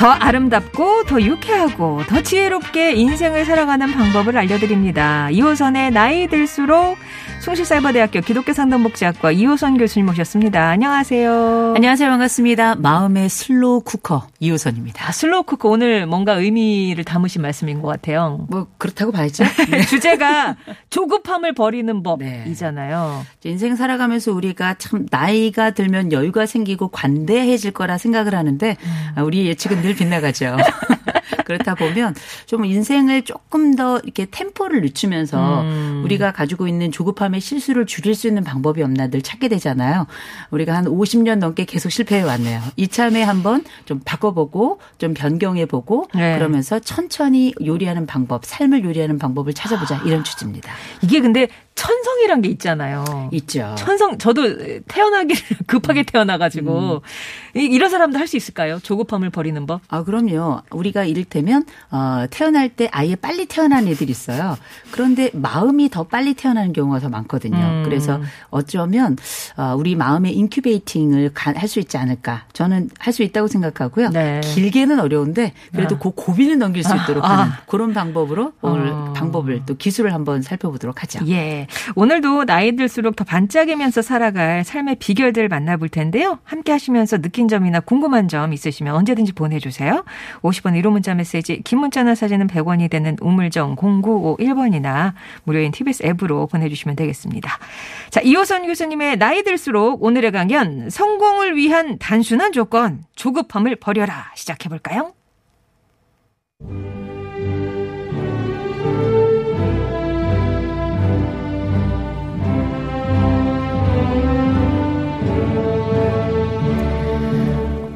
더 아름답고 더 유쾌하고 더 지혜롭게 인생을 살아가는 방법을 알려드립니다. 이호선의 나이 들수록 숭실사이버대학교 기독교 상담복지학과 이호선 교수님 모셨습니다. 안녕하세요. 안녕하세요. 반갑습니다. 마음의 slow cooker 이호선입니다. 아, slow cook 오늘 뭔가 의미를 담으신 말씀인 것 같아요. 뭐 그렇다고 봐야죠. 주제가 조급함을 버리는 네. 법이잖아요. 인생 살아가면서 우리가 참 나이가 들면 여유가 생기고 관대해질 거라 생각을 하는데 아, 우리 예측은 늘 빗나가죠. 그렇다 보면 좀 인생을 조금 더 이렇게 템포를 늦추면서 음. 우리가 가지고 있는 조급함의 실수를 줄일 수 있는 방법이 없나 늘 찾게 되잖아요. 우리가 한 50년 넘게 계속 실패해 왔네요. 이참에 한번 좀 바꿔보고 좀 변경해보고 네. 그러면서 천천히 요리하는 방법, 삶을 요리하는 방법을 찾아보자 이런 취지입니다. 이게 근데 천성이란 게 있잖아요. 있죠. 천성 저도 태어나기를 급하게 태어나가지고 이- 이런 사람도 할 수 있을까요? 조급함을 버리는 법? 아, 그럼요. 우리가 이를테면, 어, 태어날 때 아예 빨리 태어난 애들이 있어요. 그런데 마음이 더 빨리 태어나는 경우가 더 많거든요. 음. 그래서 어쩌면, 어, 우리 마음의 incubating을 할 수 있지 않을까. 저는 할 수 있다고 생각하고요. 네. 길게는 어려운데, 그래도 아. 그 고비는 넘길 수 있도록 아. 하는 그런 방법으로 오늘 어. 방법을 또 기술을 한번 살펴보도록 하죠. 예. 오늘도 나이 들수록 더 반짝이면서 살아갈 삶의 비결들 만나볼 텐데요. 함께 하시면서 느낀 점이나 궁금한 점 있으시면 언제든지 보내주세요. 50원 1호 문자 메시지, 긴 문자나 사진은 100원이 되는 우물정 0951번이나 무료인 TBS 앱으로 보내주시면 되겠습니다. 자, 이호선 교수님의 나이 들수록 오늘의 강연, 성공을 위한 단순한 조건, 조급함을 버려라. 시작해볼까요?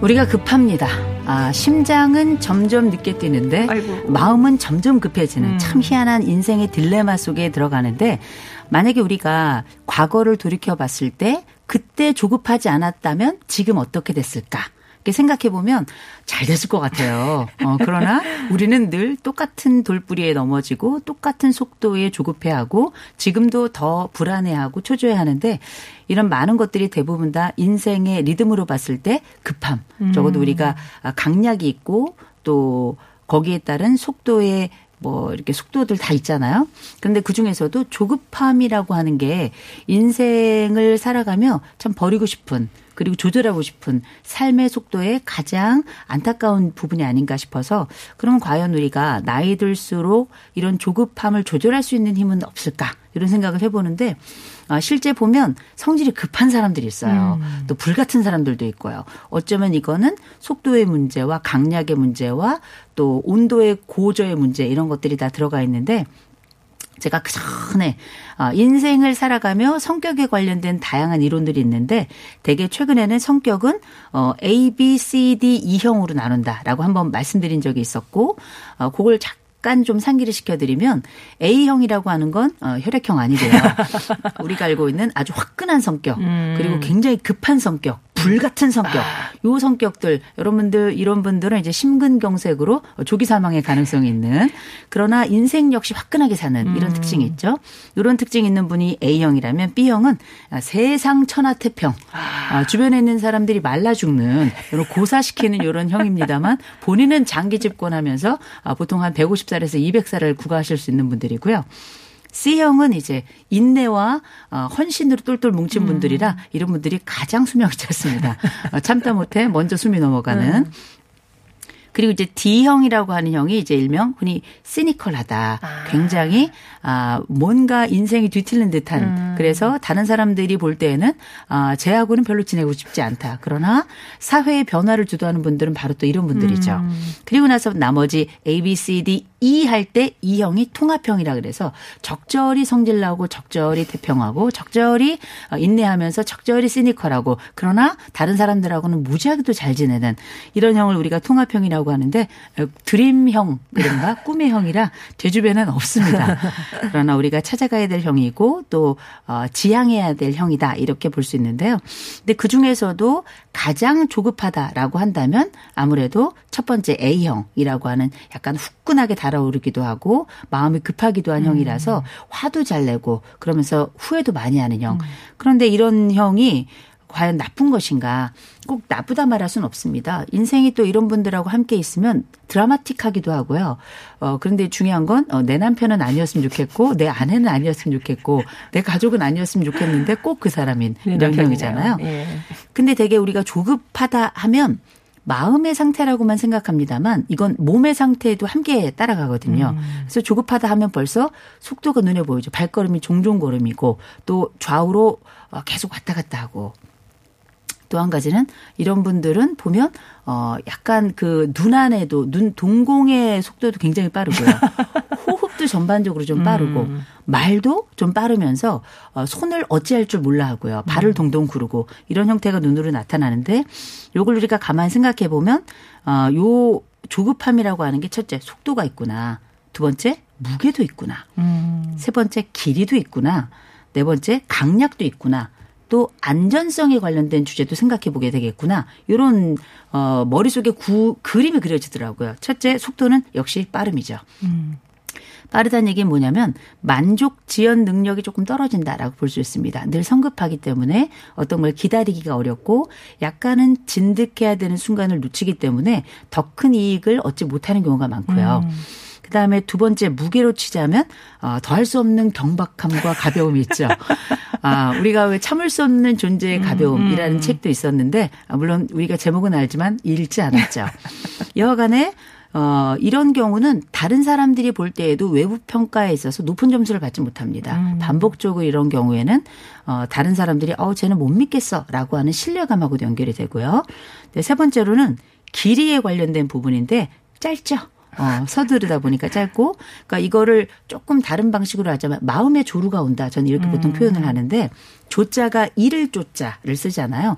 우리가 급합니다. 아, 심장은 점점 늦게 뛰는데 아이고. 마음은 점점 급해지는 음. 참 희한한 인생의 딜레마 속에 들어가는데 만약에 우리가 과거를 돌이켜 봤을 때 그때 조급하지 않았다면 지금 어떻게 됐을까? 이렇게 생각해 보면 잘 됐을 것 같아요. 어, 그러나 우리는 늘 똑같은 돌부리에 넘어지고 똑같은 속도에 조급해하고 지금도 더 불안해하고 초조해하는데 이런 많은 것들이 대부분 다 인생의 리듬으로 봤을 때 급함. 적어도 우리가 강약이 있고 또 거기에 따른 속도의 뭐 이렇게 속도들 다 있잖아요. 그런데 그 중에서도 조급함이라고 하는 게 인생을 살아가며 참 버리고 싶은 그리고 조절하고 싶은 삶의 속도의 가장 안타까운 부분이 아닌가 싶어서 그러면 과연 우리가 나이 들수록 이런 조급함을 조절할 수 있는 힘은 없을까 이런 생각을 해보는데 아, 실제 보면 성질이 급한 사람들이 있어요. 또 불 같은 사람들도 있고요. 어쩌면 이거는 속도의 문제와 강약의 문제와 또 온도의 고저의 문제 이런 것들이 다 들어가 있는데 제가 그 전에 아, 인생을 살아가며 성격에 관련된 다양한 이론들이 있는데 대개 최근에는 성격은 어 A, B, C, D, E형으로 나눈다라고 한번 말씀드린 적이 있었고 어 그걸 잠깐 좀 상기를 시켜드리면 A형이라고 하는 건 어, 혈액형 아니고요. 우리가 알고 있는 아주 화끈한 성격 그리고 굉장히 급한 성격 불 같은 성격. 요 성격들 여러분들 이런 분들은 이제 심근경색으로 조기 사망의 가능성이 있는 그러나 인생 역시 화끈하게 사는 이런 특징이 있죠. 이런 특징이 있는 분이 A형이라면 B형은 세상 천하태평. 아, 주변에 있는 사람들이 말라 죽는 이런 고사시키는 이런 형입니다만 본인은 장기 집권하면서 아, 보통 한 150살에서 200살을 구가하실 수 있는 분들이고요. C형은 이제 인내와 어, 헌신으로 똘똘 뭉친 분들이라 이런 분들이 가장 수명이 짧습니다. 어, 참다 못해 먼저 숨이 넘어가는. 그리고 이제 D형이라고 하는 형이 이제 일명 흔히 시니컬하다. 굉장히 아 뭔가 인생이 뒤틀린 듯한 그래서 다른 사람들이 볼 때에는 아, 쟤하고는 별로 지내고 싶지 않다. 그러나 사회의 변화를 주도하는 분들은 바로 또 이런 분들이죠. 그리고 나서 나머지 A, B, C, D, E 할때 이 형이 통합형이라 그래서 적절히 성질 나고 적절히 태평하고 적절히 어, 인내하면서 적절히 시니컬하고 그러나 다른 사람들하고는 무지하게도 잘 지내는 이런 형을 우리가 통합형이라고 하는데 어, 드림형 그런가 꿈의 형이라 제 주변엔 없습니다. 그러나 우리가 찾아가야 될 형이고 또 어, 지향해야 될 형이다 이렇게 볼 수 있는데요. 근데 그 중에서도 가장 조급하다라고 한다면 아무래도 첫 번째 A형이라고 하는 약간 후끈하게 달아오르기도 하고 마음이 급하기도 한 형이라서 화도 잘 내고 그러면서 후회도 많이 하는 형. 그런데 이런 형이 과연 나쁜 것인가? 꼭 나쁘다 말할 수는 없습니다. 인생이 또 이런 분들하고 함께 있으면 드라마틱하기도 하고요. 어, 그런데 중요한 건, 어, 내 남편은 아니었으면 좋겠고, 내 아내는 아니었으면 좋겠고, 내 가족은 아니었으면 좋겠는데 꼭 그 사람인 네, 이런 형이잖아요. 예. 근데 되게 우리가 조급하다 하면 마음의 상태라고만 생각합니다만 이건 몸의 상태에도 함께 따라가거든요. 그래서 조급하다 하면 벌써 속도가 눈에 보이죠. 발걸음이 종종 걸음이고 또 좌우로 어, 계속 왔다 갔다 하고 또한 가지는 이런 분들은 보면 어 약간 그 눈 안에도 눈 동공의 속도도 굉장히 빠르고요. 호흡도 전반적으로 좀 빠르고 말도 좀 빠르면서 어 손을 어찌할 줄 몰라 하고요. 발을 동동 구르고 이런 형태가 눈으로 나타나는데 요걸 우리가 가만히 생각해 보면 어요 조급함이라고 하는 게 첫째 속도가 있구나. 두 번째 무게도 있구나. 세 번째 길이도 있구나. 네 번째 강약도 있구나. 또 안전성에 관련된 주제도 생각해 보게 되겠구나. 이런 어 머릿속에 구, 그림이 그려지더라고요. 첫째 속도는 역시 빠름이죠. 빠르다는 얘기는 뭐냐면 만족 지연 능력이 조금 떨어진다라고 볼 수 있습니다. 늘 성급하기 때문에 어떤 걸 기다리기가 어렵고 약간은 진득해야 되는 순간을 놓치기 때문에 더 큰 이익을 얻지 못하는 경우가 많고요. 그다음에 두 번째 무게로 치자면 어, 더할 수 없는 경박함과 가벼움이 있죠. 아, 우리가 왜 참을 수 없는 존재의 가벼움이라는 책도 있었는데 아, 물론 우리가 제목은 알지만 읽지 않았죠. 여하간에 어, 이런 경우는 다른 사람들이 볼 때에도 외부 평가에 있어서 높은 점수를 받지 못합니다. 반복적으로 이런 경우에는 어, 다른 사람들이 어, 쟤는 못 믿겠어 라고 하는 신뢰감하고도 연결이 되고요. 네, 세 번째로는 길이에 관련된 부분인데 짧죠. 어, 서두르다 보니까 짧고, 그러니까 이거를 조금 다른 방식으로 하자면 마음의 조루가 온다. 저는 이렇게 보통 표현을 하는데 조자가 이를 조자를 쓰잖아요.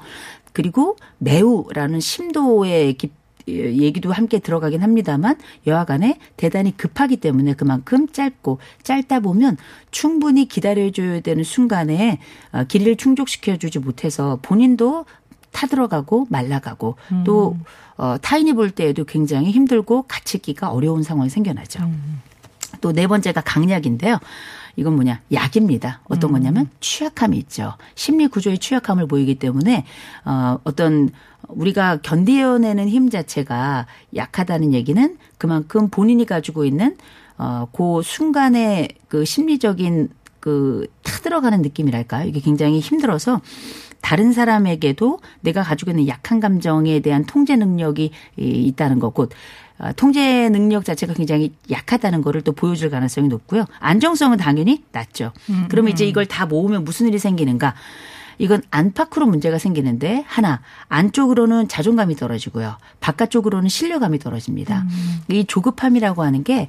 그리고 매우라는 심도의 깊 얘기도 함께 들어가긴 합니다만 여하간에 대단히 급하기 때문에 그만큼 짧고 짧다 보면 충분히 기다려줘야 되는 순간에 어, 길이를 충족시켜주지 못해서 본인도 타들어가고 말라가고 또 어, 타인이 볼 때에도 굉장히 힘들고 같이 있기가 어려운 상황이 생겨나죠. 또네 번째가 강약인데요. 이건 뭐냐? 약입니다. 어떤 거냐면 취약함이 있죠. 심리 구조의 취약함을 보이기 때문에 어 어떤 우리가 견디어내는 힘 자체가 약하다는 얘기는 그만큼 본인이 가지고 있는 어그 순간의 그 심리적인 그 타들어가는 느낌이랄까요? 이게 굉장히 힘들어서 다른 사람에게도 내가 가지고 있는 약한 감정에 대한 통제 능력이 이- 있다는 거, 곧 어, 통제 능력 자체가 굉장히 약하다는 거를 또 보여줄 가능성이 높고요. 안정성은 당연히 낮죠. 그러면 이제 이걸 다 모으면 무슨 일이 생기는가? 이건 안팎으로 문제가 생기는데 하나 안쪽으로는 자존감이 떨어지고요. 바깥쪽으로는 신뢰감이 떨어집니다. 이 조급함이라고 하는 게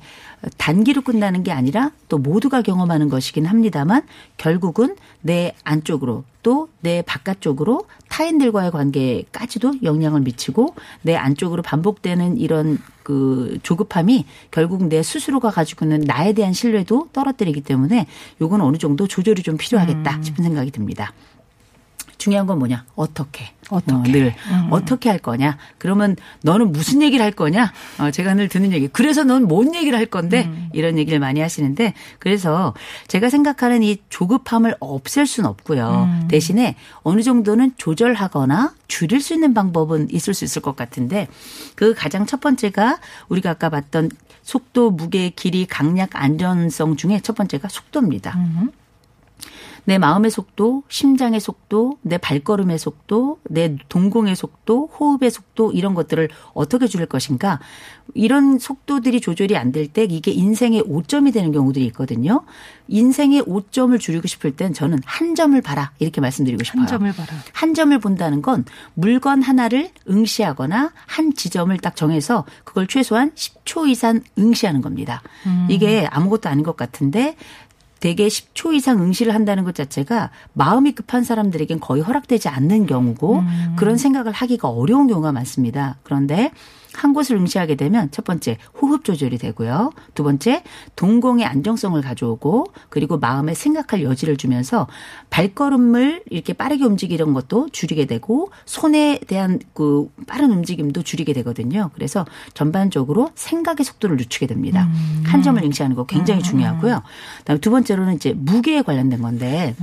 단기로 끝나는 게 아니라 또 모두가 경험하는 것이긴 합니다만 결국은 내 안쪽으로 또 내 바깥쪽으로 타인들과의 관계까지도 영향을 미치고 내 안쪽으로 반복되는 이런 그 조급함이 결국 내 스스로가 가지고 있는 나에 대한 신뢰도 떨어뜨리기 때문에 요건 어느 정도 조절이 좀 필요하겠다 싶은 생각이 듭니다. 중요한 건 뭐냐? 어떻게? 어떻게? 어, 늘 어떻게 할 거냐? 그러면 너는 무슨 얘기를 할 거냐? 어, 제가 늘 듣는 얘기. 그래서 넌 뭔 얘기를 할 건데 이런 얘기를 많이 하시는데 그래서 제가 생각하는 이 조급함을 없앨 수는 없고요. 대신에 어느 정도는 조절하거나 줄일 수 있는 방법은 있을 수 있을 것 같은데 그 가장 첫 번째가 우리가 아까 봤던 속도, 무게, 길이, 강약, 안전성 중에 첫 번째가 속도입니다. 내 마음의 속도, 심장의 속도, 내 발걸음의 속도, 내 동공의 속도, 호흡의 속도 이런 것들을 어떻게 줄일 것인가? 이런 속도들이 조절이 안 될 때 이게 인생의 오점이 되는 경우들이 있거든요. 인생의 오점을 줄이고 싶을 땐 저는 한 점을 봐라 이렇게 말씀드리고 싶어요. 한 점을 봐라. 한 점을 본다는 건 물건 하나를 응시하거나 한 지점을 딱 정해서 그걸 최소한 10초 이상 응시하는 겁니다. 이게 아무것도 아닌 것 같은데 대개 10초 이상 응시를 한다는 것 자체가 마음이 급한 사람들에겐 거의 허락되지 않는 경우고 그런 생각을 하기가 어려운 경우가 많습니다. 그런데 한 곳을 응시하게 되면 첫 번째 호흡 조절이 되고요. 두 번째 동공의 안정성을 가져오고 그리고 마음에 생각할 여지를 주면서 발걸음을 이렇게 빠르게 움직이는 것도 줄이게 되고 손에 대한 그 빠른 움직임도 줄이게 되거든요. 그래서 전반적으로 생각의 속도를 늦추게 됩니다. 한 점을 응시하는 거 굉장히 중요하고요. 그다음에 두 번째로는 이제 무게에 관련된 건데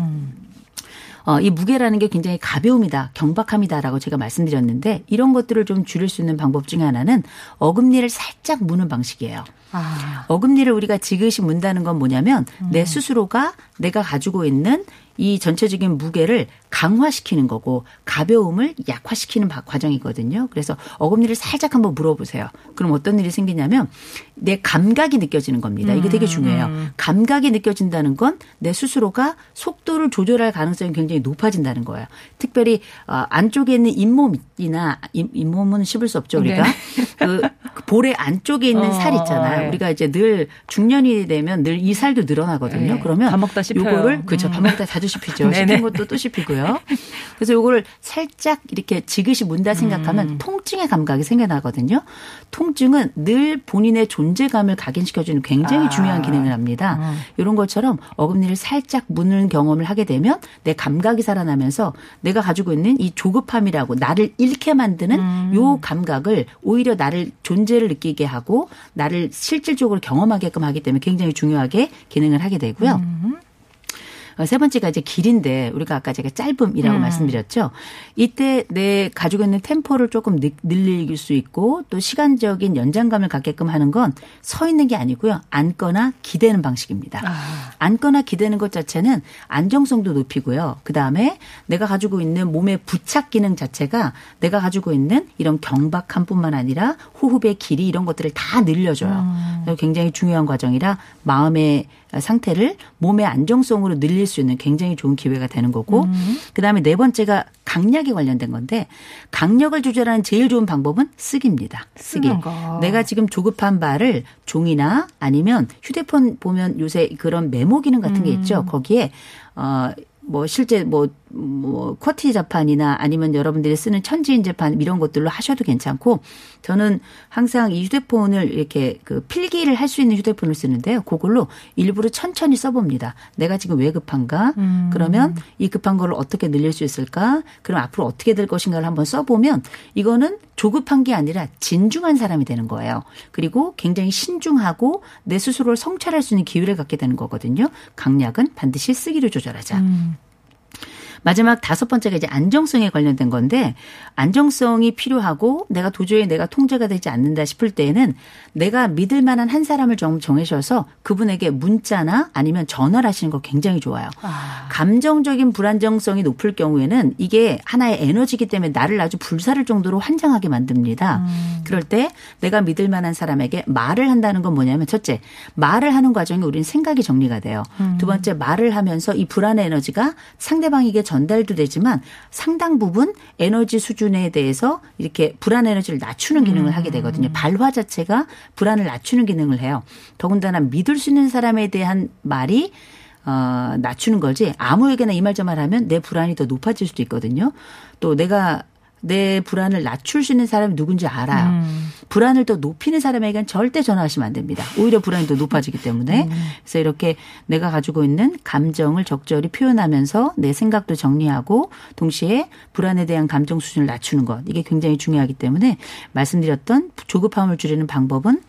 어, 이 무게라는 게 굉장히 가벼움이다, 경박함이다라고 제가 말씀드렸는데 이런 것들을 좀 줄일 수 있는 방법 중에 하나는 어금니를 살짝 무는 방식이에요. 아. 어금니를 우리가 지그시 문다는 건 뭐냐면 내 스스로가 내가 가지고 있는 이 전체적인 무게를 강화시키는 거고 가벼움을 약화시키는 바- 과정이거든요. 그래서 어금니를 살짝 한번 물어보세요. 그럼 어떤 일이 생기냐면 내 감각이 느껴지는 겁니다. 이게 되게 중요해요. 감각이 느껴진다는 건 내 스스로가 속도를 조절할 가능성이 굉장히 높아진다는 거예요. 특별히 어, 안쪽에 있는 잇몸이나 잇- 잇몸은 씹을 수 없죠 우리가 네. 그 볼의 안쪽에 있는 어, 살 있잖아요. 네. 우리가 이제 늘 중년이 되면 늘 이 살도 늘어나거든요. 네. 그러면 밥 먹다 씹혀요. 요거를 그렇죠. 밥 음. 먹다 자주 씹히죠. 씹힌 것도 또 씹히고요. 그래서 요거를 살짝 이렇게 지그시 문다 생각하면 음. 통증의 감각이 생겨나거든요. 통증은 늘 본인의 존재감을 각인시켜주는 굉장히 아. 중요한 기능을 합니다. 음. 이런 것처럼 어금니를 살짝 무는 경험을 하게 되면 내 감각이 살아나면서 내가 가지고 있는 이 조급함이라고 나를 잃게 만드는 음. 요 감각을 오히려 나를 존재를 느끼게 하고 나를 실질적으로 경험하게끔 하기 때문에 굉장히 중요하게 기능을 하게 되고요. 어, 세 번째가 이제 길인데 우리가 아까 제가 짧음이라고 음. 말씀드렸죠. 이때 내 가지고 있는 템포를 조금 늘- 늘릴 수 있고 또 시간적인 연장감을 갖게끔 하는 건 서 있는 게 아니고요. 앉거나 기대는 방식입니다. 아. 앉거나 기대는 것 자체는 안정성도 높이고요. 그 다음에 내가 가지고 있는 몸의 부착 기능 자체가 내가 가지고 있는 이런 경박함뿐만 아니라 호흡의 길이 이런 것들을 다 늘려줘요. 그래서 굉장히 중요한 과정이라 마음의 상태를 몸의 안정성으로 늘릴 수 있는 굉장히 좋은 기회가 되는 거고 그 다음에 네 번째가 강약에 관련된 건데 강력을 조절하는 제일 좋은 방법은 쓰기입니다. 쓰기. 내가 지금 조급한 바를 종이나 아니면 휴대폰 보면 요새 그런 메모 기능 같은 게 있죠. 거기에 어. 뭐 실제 뭐, 뭐 쿼티 자판이나 아니면 여러분들이 쓰는 천지인 재판 이런 것들로 하셔도 괜찮고 저는 항상 이 휴대폰을 이렇게 그 필기를 할 수 있는 휴대폰을 쓰는데요. 그걸로 일부러 천천히 써봅니다. 내가 지금 왜 급한가? 그러면 이 급한 거를 어떻게 늘릴 수 있을까? 그럼 앞으로 어떻게 될 것인가를 한번 써보면 이거는 조급한 게 아니라 진중한 사람이 되는 거예요. 그리고 굉장히 신중하고 내 스스로를 성찰할 수 있는 기회를 갖게 되는 거거든요. 강약은 반드시 쓰기를 조절하자. 마지막 다섯 번째가 이제 안정성에 관련된 건데 안정성이 필요하고 내가 도저히 내가 통제가 되지 않는다 싶을 때에는 내가 믿을 만한 한 사람을 좀 정해셔서 그분에게 문자나 아니면 전화를 하시는 거 굉장히 좋아요. 감정적인 불안정성이 높을 경우에는 이게 하나의 에너지이기 때문에 나를 아주 불사를 정도로 환장하게 만듭니다. 그럴 때 내가 믿을 만한 사람에게 말을 한다는 건 뭐냐면 첫째 말을 하는 과정에 우리는 생각이 정리가 돼요. 두 번째 말을 하면서 이 불안의 에너지가 상대방에게 전 달도 되지만 상당 부분 에너지 수준에 대해서 이렇게 불안 에너지를 낮추는 기능을 하게 되거든요. 발화 자체가 불안을 낮추는 기능을 해요. 더군다나 믿을 수 있는 사람에 대한 말이 어, 낮추는 거지 아무에게나 이 말 저말 하면 내 불안이 더 높아질 수도 있거든요. 또 내가 내 불안을 낮출 수 있는 사람이 누군지 알아요. 불안을 더 높이는 사람에게는 절대 전화하시면 안 됩니다. 오히려 불안이 더 높아지기 때문에. 그래서 이렇게 내가 가지고 있는 감정을 적절히 표현하면서 내 생각도 정리하고 동시에 불안에 대한 감정 수준을 낮추는 것. 이게 굉장히 중요하기 때문에 말씀드렸던 조급함을 줄이는 방법은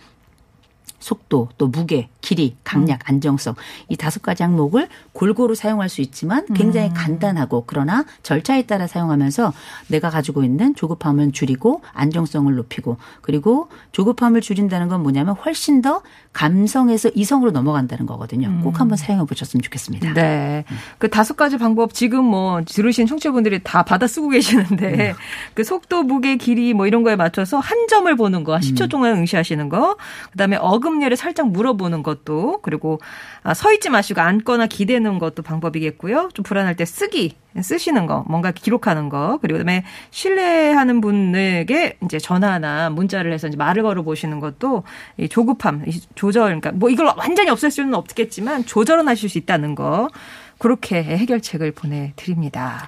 속도, 또 무게, 길이, 강약, 안정성 이 다섯 가지 항목을 골고루 사용할 수 있지만 굉장히 간단하고 그러나 절차에 따라 사용하면서 내가 가지고 있는 조급함을 줄이고 안정성을 높이고 그리고 조급함을 줄인다는 건 뭐냐면 훨씬 더 감성에서 이성으로 넘어간다는 거거든요. 꼭 한번 사용해 보셨으면 좋겠습니다. 네. 그 다섯 가지 방법 지금 뭐 들으신 청취자분들이 다 받아 쓰고 계시는데 그 속도, 무게, 길이 뭐 이런 거에 맞춰서 한 점을 보는 거, 10초 동안 응시하시는 거, 그다음에 어 금니를 살짝 물어보는 것도 그리고 아, 서 있지 마시고 앉거나 기대는 것도 방법이겠고요. 좀 불안할 때 쓰기 쓰시는 거, 뭔가 기록하는 거, 그리고 그다음에 신뢰하는 분에게 이제 전화나 문자를 해서 이제 말을 걸어 보시는 것도 이 조급함, 이 조절, 그러니까 뭐 이걸 완전히 없앨 수는 없겠지만 조절은 하실 수 있다는 거. 그렇게 해결책을 보내드립니다.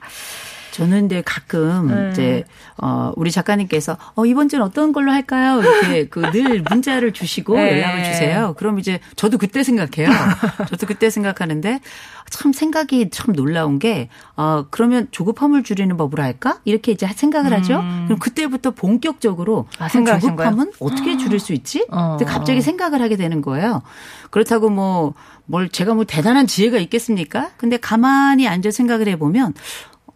저는 근데 가끔 네. 이제 어 우리 작가님께서 어 이번 주는 어떤 걸로 할까요? 이렇게 그 늘 문자를 주시고 네. 연락을 주세요. 그럼 이제 저도 그때 생각해요. 저도 그때 생각하는데 참 생각이 참 놀라운 게 어 그러면 조급함을 줄이는 법으로 할까? 이렇게 이제 생각을 하죠. 그럼 그때부터 본격적으로 음. 아, 조급함은 어떻게 줄일 수 있지? 어. 근데 갑자기 생각을 하게 되는 거예요. 그렇다고 뭐뭘 제가 뭐 대단한 지혜가 있겠습니까? 근데 가만히 앉아 생각을 해보면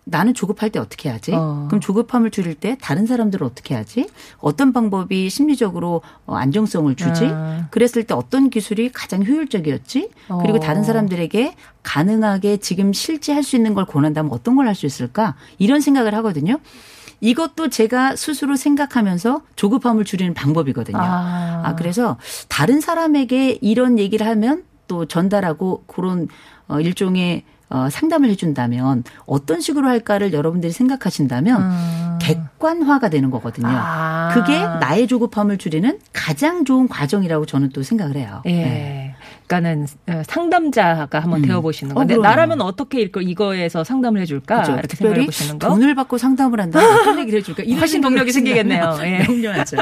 나는 조급할 때 어떻게 하지? 어. 그럼 조급함을 줄일 때 다른 사람들은 어떻게 하지? 어떤 방법이 심리적으로 어, 안정성을 주지? 아. 그랬을 때 어떤 기술이 가장 효율적이었지? 그리고 어. 다른 사람들에게 가능하게 지금 실제 할 수 있는 걸 권한다면 어떤 걸 할 수 있을까? 이런 생각을 하거든요. 이것도 제가 스스로 생각하면서 조급함을 줄이는 방법이거든요. 아. 아, 그래서 다른 사람에게 이런 얘기를 하면 또 전달하고 그런 어, 일종의 어, 상담을 해준다면 어떤 식으로 할까를 여러분들이 생각하신다면 객관화가 되는 거거든요. 음. 아. 그게 나의 조급함을 줄이는 가장 좋은 과정이라고 저는 또 생각을 해요. 예. 네. 그러니까는 어, 상담자가 한번 음. 되어보시는 어, 건데 그럼요. 나라면 어떻게 이거 이거에서 상담을 해줄까 그렇죠. 이렇게 생각해 보시는 거. 돈을 받고 상담을 한다면 어떤 얘기를 해줄까? 이런 훨씬 동력이 생기겠네요. 하신다면 예. 명료하죠.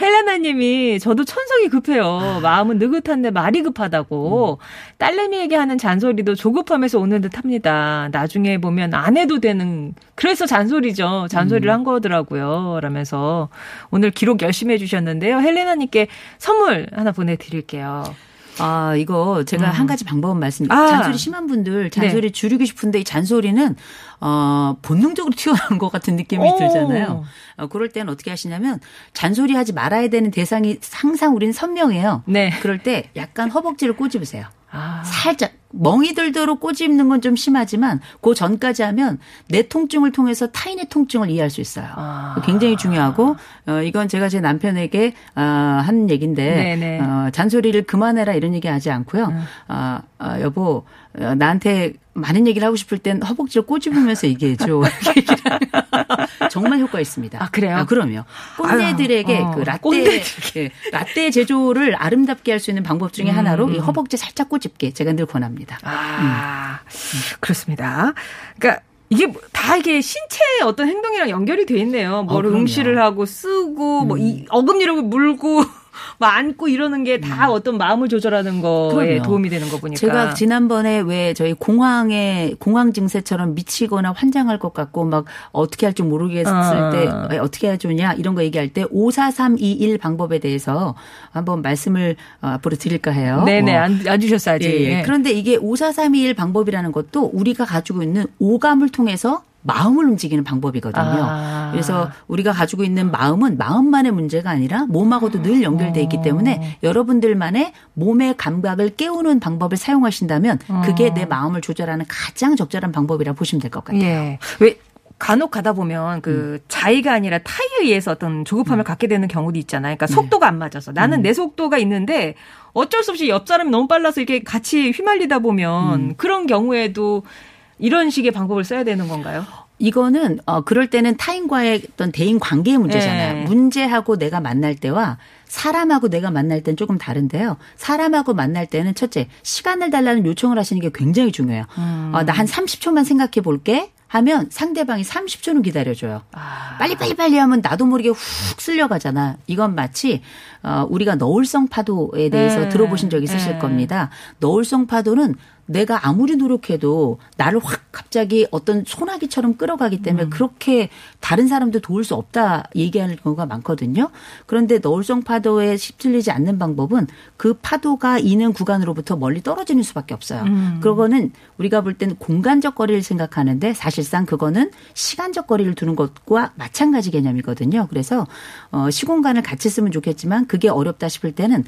헬레나님이 저도 천성이 급해요. 아. 마음은 느긋한데 말이 급하다고. 딸내미에게 하는 잔소리도 조급함에서 오는 듯합니다. 나중에 보면 안 해도 되는 그래서 잔소리죠. 음. 잔소리를 한 거더라고요. 라면서 오늘 기록 열심히 해주셨는데요. 헬레나님께 선물 하나 보내드릴게요. 아, 이거 제가 음. 한 가지 방법은 말씀. 아. 네. 잔소리 심한 분들 잔소리 줄이고 싶은데 이 잔소리는 어 본능적으로 튀어나온 것 같은 느낌이 오. 들잖아요. 어, 그럴 때는 어떻게 하시냐면 잔소리 하지 말아야 되는 대상이 항상 우리는 선명해요. 네. 그럴 때 약간 허벅지를 꼬집으세요. 아. 살짝 멍이 들도록 꼬집는 건 좀 심하지만 그 전까지 하면 내 통증을 통해서 타인의 통증을 이해할 수 있어요. 아. 굉장히 중요하고 어, 이건 제가 제 남편에게 어, 한 네네. 어, 잔소리를 그만해라 이런 얘기 하지 않고요. 음. 아, 아, 여보 어, 나한테 많은 얘기를 하고 싶을 땐 허벅지를 꼬집으면서 얘기해줘. 정말 효과 있습니다. 아, 그래요? 그럼요. 꼰대들에게 아유, 어, 그 라떼 꼰대들에게. 예, 라떼 제조를 아름답게 할 수 있는 방법 중에 하나로 음. 이 허벅지 살짝 꼬집기 제가 늘 권합니다. 아, 그렇습니다. 그러니까 이게 뭐- 다 이게 신체의 어떤 행동이랑 연결이 돼 있네요. 뭐 어. 음. 응시를 하고 쓰고 뭐이 어금니로 물고 막 안고 이러는 게다 어떤 마음을 조절하는 거에 음. 그럼요. 도움이 되는 거 보니까. 제가 지난번에 왜 저희 공황에 공황 증세처럼 미치거나 환장할 것 같고 막 어떻게 할줄 모르겠을 어. 때 어떻게 해야 좋냐 이런 거 얘기할 때 54321 방법에 대해서 한번 말씀을 어, 앞으로 드릴까 해요. 네네 어. 안, 안 주셨어야지. 예, 예. 그런데 이게 54321 방법이라는 것도 우리가 가지고 있는 오감을 통해서 마음을 움직이는 방법이거든요. 아. 그래서 우리가 가지고 있는 마음은 마음만의 문제가 아니라 몸하고도 늘 연결돼 있기 어. 때문에 여러분들만의 몸의 감각을 깨우는 방법을 사용하신다면 그게 내 마음을 조절하는 가장 적절한 방법이라 보시면 될 것 같아요. 예. 왜 간혹 가다 보면 그 자의가 아니라 타의에 의해서 어떤 조급함을 갖게 되는 경우도 있잖아요. 그러니까 속도가 안 맞아서 나는 내 속도가 있는데 어쩔 수 없이 옆 사람이 너무 빨라서 이렇게 같이 휘말리다 보면 그런 경우에도 이런 식의 방법을 써야 되는 건가요? 이거는 어 그럴 때는 타인과의 어떤 대인 관계의 문제잖아요. 네. 문제하고 내가 만날 때와 사람하고 내가 만날 때는 조금 다른데요. 사람하고 만날 때는 첫째 시간을 달라는 요청을 하시는 게 굉장히 중요해요. 어, 나 한 30초만 생각해 볼게. 하면 상대방이 30초는 기다려줘요. 빨리 빨리 빨리 하면 나도 모르게 훅 쓸려가잖아. 이건 마치 어, 우리가 너울성 파도에 대해서 네. 들어보신 적 있으실 네. 겁니다. 너울성 파도는 내가 아무리 노력해도 나를 확 갑자기 어떤 소나기처럼 끌어가기 때문에 음. 그렇게 다른 사람도 도울 수 없다 얘기하는 경우가 많거든요. 그런데 너울성 파도에 휩쓸리지 않는 방법은 그 파도가 있는 구간으로부터 멀리 떨어지는 수밖에 없어요. 음. 그거는 우리가 볼 때는 공간적 거리를 생각하는데 사실상 그거는 시간적 거리를 두는 것과 마찬가지 개념이거든요. 그래서 어 시공간을 같이 쓰면 좋겠지만 그게 어렵다 싶을 때는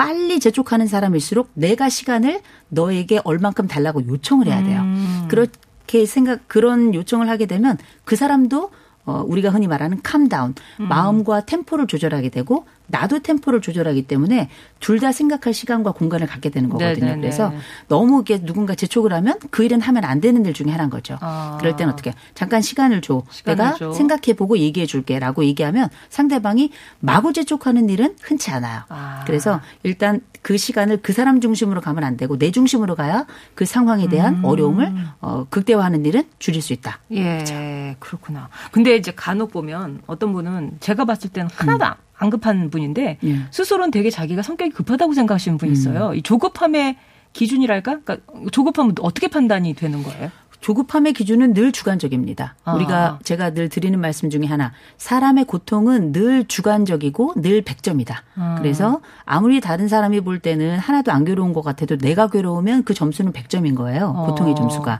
빨리 재촉하는 사람일수록 내가 시간을 너에게 얼만큼 달라고 요청을 해야 돼요. 음. 그렇게 생각 그런 요청을 하게 되면 그 사람도 어 우리가 흔히 말하는 캄다운 음. 마음과 템포를 조절하게 되고 나도 템포를 조절하기 때문에 둘 다 생각할 시간과 공간을 갖게 되는 거거든요. 네네네. 그래서 너무 이렇게 누군가 재촉을 하면 그 일은 하면 안 되는 일 중에 하나인 거죠. 아. 그럴 땐 어떻게 잠깐 시간을 줘. 시간을 내가 줘. 생각해 보고 얘기해 줄게라고 얘기하면 상대방이 마구 재촉하는 일은 흔치 않아요. 아. 그래서 일단 그 시간을 그 사람 중심으로 가면 안 되고 내 중심으로 가야 그 상황에 대한 음. 어려움을 어, 극대화하는 일은 줄일 수 있다. 예, 그렇구나. 근데 이제 간혹 보면 어떤 분은 제가 봤을 때는 하나도 안- 안 급한 분인데 예. 스스로는 되게 자기가 성격이 급하다고 생각하시는 분이 있어요. 이 조급함의 기준이랄까? 그러니까 조급함은 어떻게 판단이 되는 거예요? 조급함의 기준은 늘 주관적입니다. 아. 우리가 제가 늘 드리는 말씀 중에 하나, 사람의 고통은 늘 주관적이고 늘 100점이다. 아. 그래서 아무리 다른 사람이 볼 때는 하나도 안 괴로운 것 같아도 내가 괴로우면 그 점수는 100점인 거예요. 고통의 어, 점수가.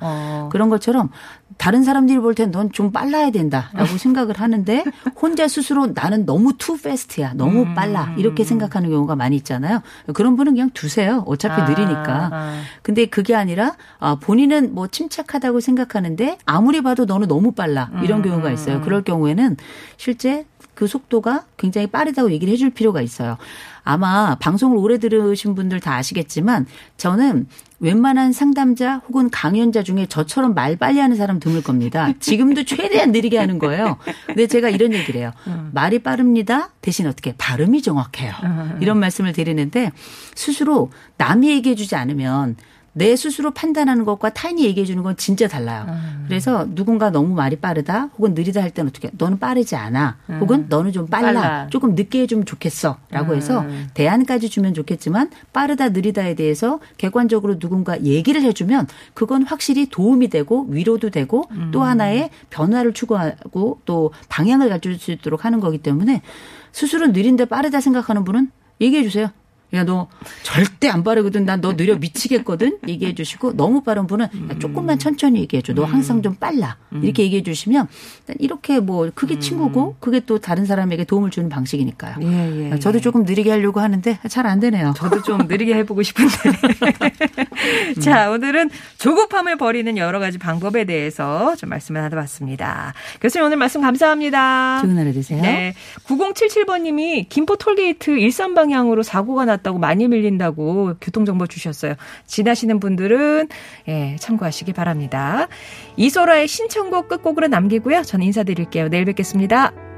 어. 그런 것처럼 다른 사람들이 볼 땐 넌 좀 빨라야 어. 된다라고 생각을 하는데 혼자 스스로 나는 너무 too fast야. 너무 음. 빨라. 이렇게 생각하는 경우가 많이 있잖아요. 그런 분은 그냥 두세요. 어차피 아, 느리니까. 아. 근데 그게 아니라 아, 본인은 뭐 침착하다고 생각하는데 아무리 봐도 너는 너무 빨라 이런 음. 경우가 있어요. 그럴 경우에는 실제 그 속도가 굉장히 빠르다고 얘기를 해줄 필요가 있어요. 아마 방송을 오래 들으신 분들 다 아시겠지만 저는 웬만한 상담자 혹은 강연자 중에 저처럼 말 빨리 하는 사람 드물 겁니다. 지금도 최대한 느리게 하는 거예요. 근데 제가 이런 얘기를 해요. 말이 빠릅니다. 대신 어떻게 발음이 정확해요. 이런 말씀을 드리는데 스스로 남이 얘기해 주지 않으면 내 스스로 판단하는 것과 타인이 얘기해 주는 건 진짜 달라요. 그래서 누군가 너무 말이 빠르다 혹은 느리다 할 때는 어떻게 너는 빠르지 않아. 혹은 너는 좀 빨라, 빨라. 조금 늦게 해주면 좋겠어 라고 해서 대안까지 주면 좋겠지만 빠르다 느리다에 대해서 객관적으로 누군가 얘기를 해주면 그건 확실히 도움이 되고 위로도 되고 또 하나의 변화를 추구하고 또 방향을 가질 수 있도록 하는 거기 때문에 스스로 느린데 빠르다 생각하는 분은 얘기해 주세요. 야, 너 절대 안 빠르거든. 난 너 느려 미치겠거든. 얘기해 주시고 너무 빠른 분은 야, 조금만 천천히 얘기해 줘. 너 항상 좀 빨라. 이렇게 얘기해 주시면 일단 이렇게 뭐 그게 친구고 그게 또 다른 사람에게 도움을 주는 방식이니까요. 예, 예, 저도 예. 조금 느리게 하려고 하는데 잘 안 되네요. 저도 좀 느리게 해보고 싶은데. 자, 오늘은 조급함을 버리는 여러 가지 방법에 대해서 좀 말씀을 나눠봤습니다. 교수님 오늘 말씀 감사합니다. 좋은 하루 되세요. 네. 9077번님이 김포 톨게이트 일산 방향으로 사고가 났다고 많이 밀린다고 교통정보 주셨어요. 지나시는 분들은 예, 참고하시기 바랍니다. 이소라의 신청곡 끝곡으로 남기고요. 저는 인사드릴게요. 내일 뵙겠습니다.